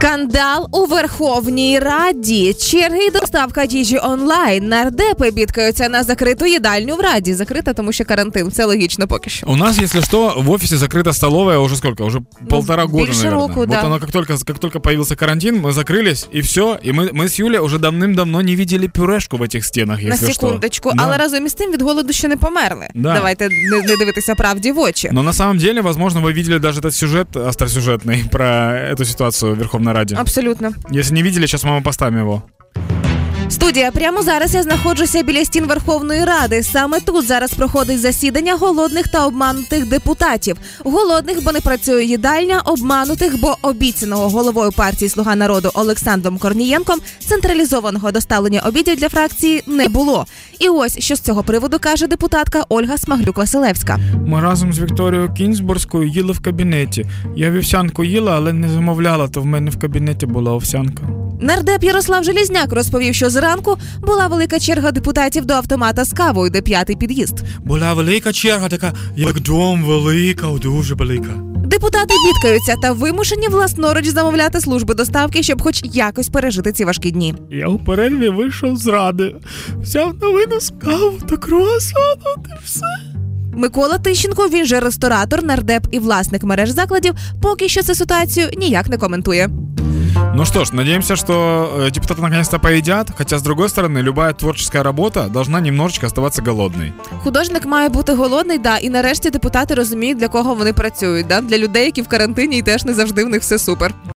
Скандал у Верховній Раді. Черги і доставка їжі онлайн. Нардепи бідкаються на закриту їдальню в Раді. Закрита, тому що карантин. Це логічно поки що. У нас, если что, в офисе закрыта столовая уже сколько? Уже полтора года, больше наверное. року, вот да. оно как только, как только появился карантин, мы закрылись, и все. И мы, мы с Юлей уже давным-давно не видели пюрешку в этих стенах, На если секундочку, что. Да. але разом із тим від голоду ще не померли. Да. Давайте не, не дивитися правді в очі. Но на самом деле, возможно, вы видели даже этот сюжет остросюжетный про эту ситуацию в Верховной Раде. Абсолютно. Если не видели, сейчас мы вам поставим его. Студія, прямо зараз я знаходжуся біля стін Верховної Ради. Саме тут зараз проходить засідання голодних та обманутих депутатів. Голодних, бо не працює їдальня, обманутих, бо обіцяного головою партії Слуга народу Олександром Корнієнком централізованого доставлення обідів для фракції не було. І ось що з цього приводу каже депутатка Ольга Смаглюк-Василевська. Ми разом з Вікторією Кінзбурзькою їли в кабінеті. Я вівсянку їла, але не замовляла, то в мене в кабінеті була овсянка. Нардеп Ярослав Желізняк розповів, що зранку була велика черга депутатів до автомата з кавою, де п'ятий під'їзд. Була велика черга, така як дом велика, дуже велика. Депутати бідкаються та вимушені власноруч замовляти служби доставки, щоб хоч якось пережити ці важкі дні. Я у перерві вийшов з ради, взяв новину з каву та круасану, та все. Микола Тищенко, він же ресторатор, нардеп і власник мереж закладів, поки що цю ситуацію ніяк не коментує. Ну что ж, надеемся, что э, депутаты наконец-то поедят, хотя, с другой стороны, любая творческая работа должна немножечко оставаться голодной. Художник має бути голодний, да, і нарешті депутати розуміють, для кого вони працюють. Да? Для людей, які в карантині, і теж не завжди в них все супер.